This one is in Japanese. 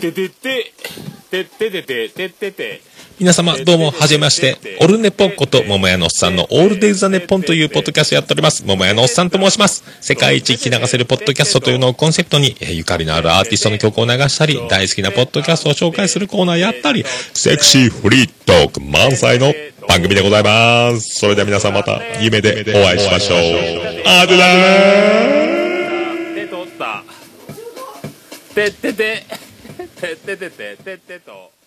ててて、てててて、ててて。皆様、どうも、はじめまして。オルネポンこと、桃屋のおっさんのオールデイズ・ザ・ネッポンというポッドキャストやっております。桃屋のおっさんと申します。世界一聞き流せるポッドキャストというのをコンセプトに、えーゆかりのあるアーティストの曲を流したり、大好きなポッドキャストを紹介するコーナーやったり、セクシーフリートーク満載の番組でございます。それでは皆さんまた、夢でお会いしましょう。あでだー手取った。てってて、てっててて、ててと。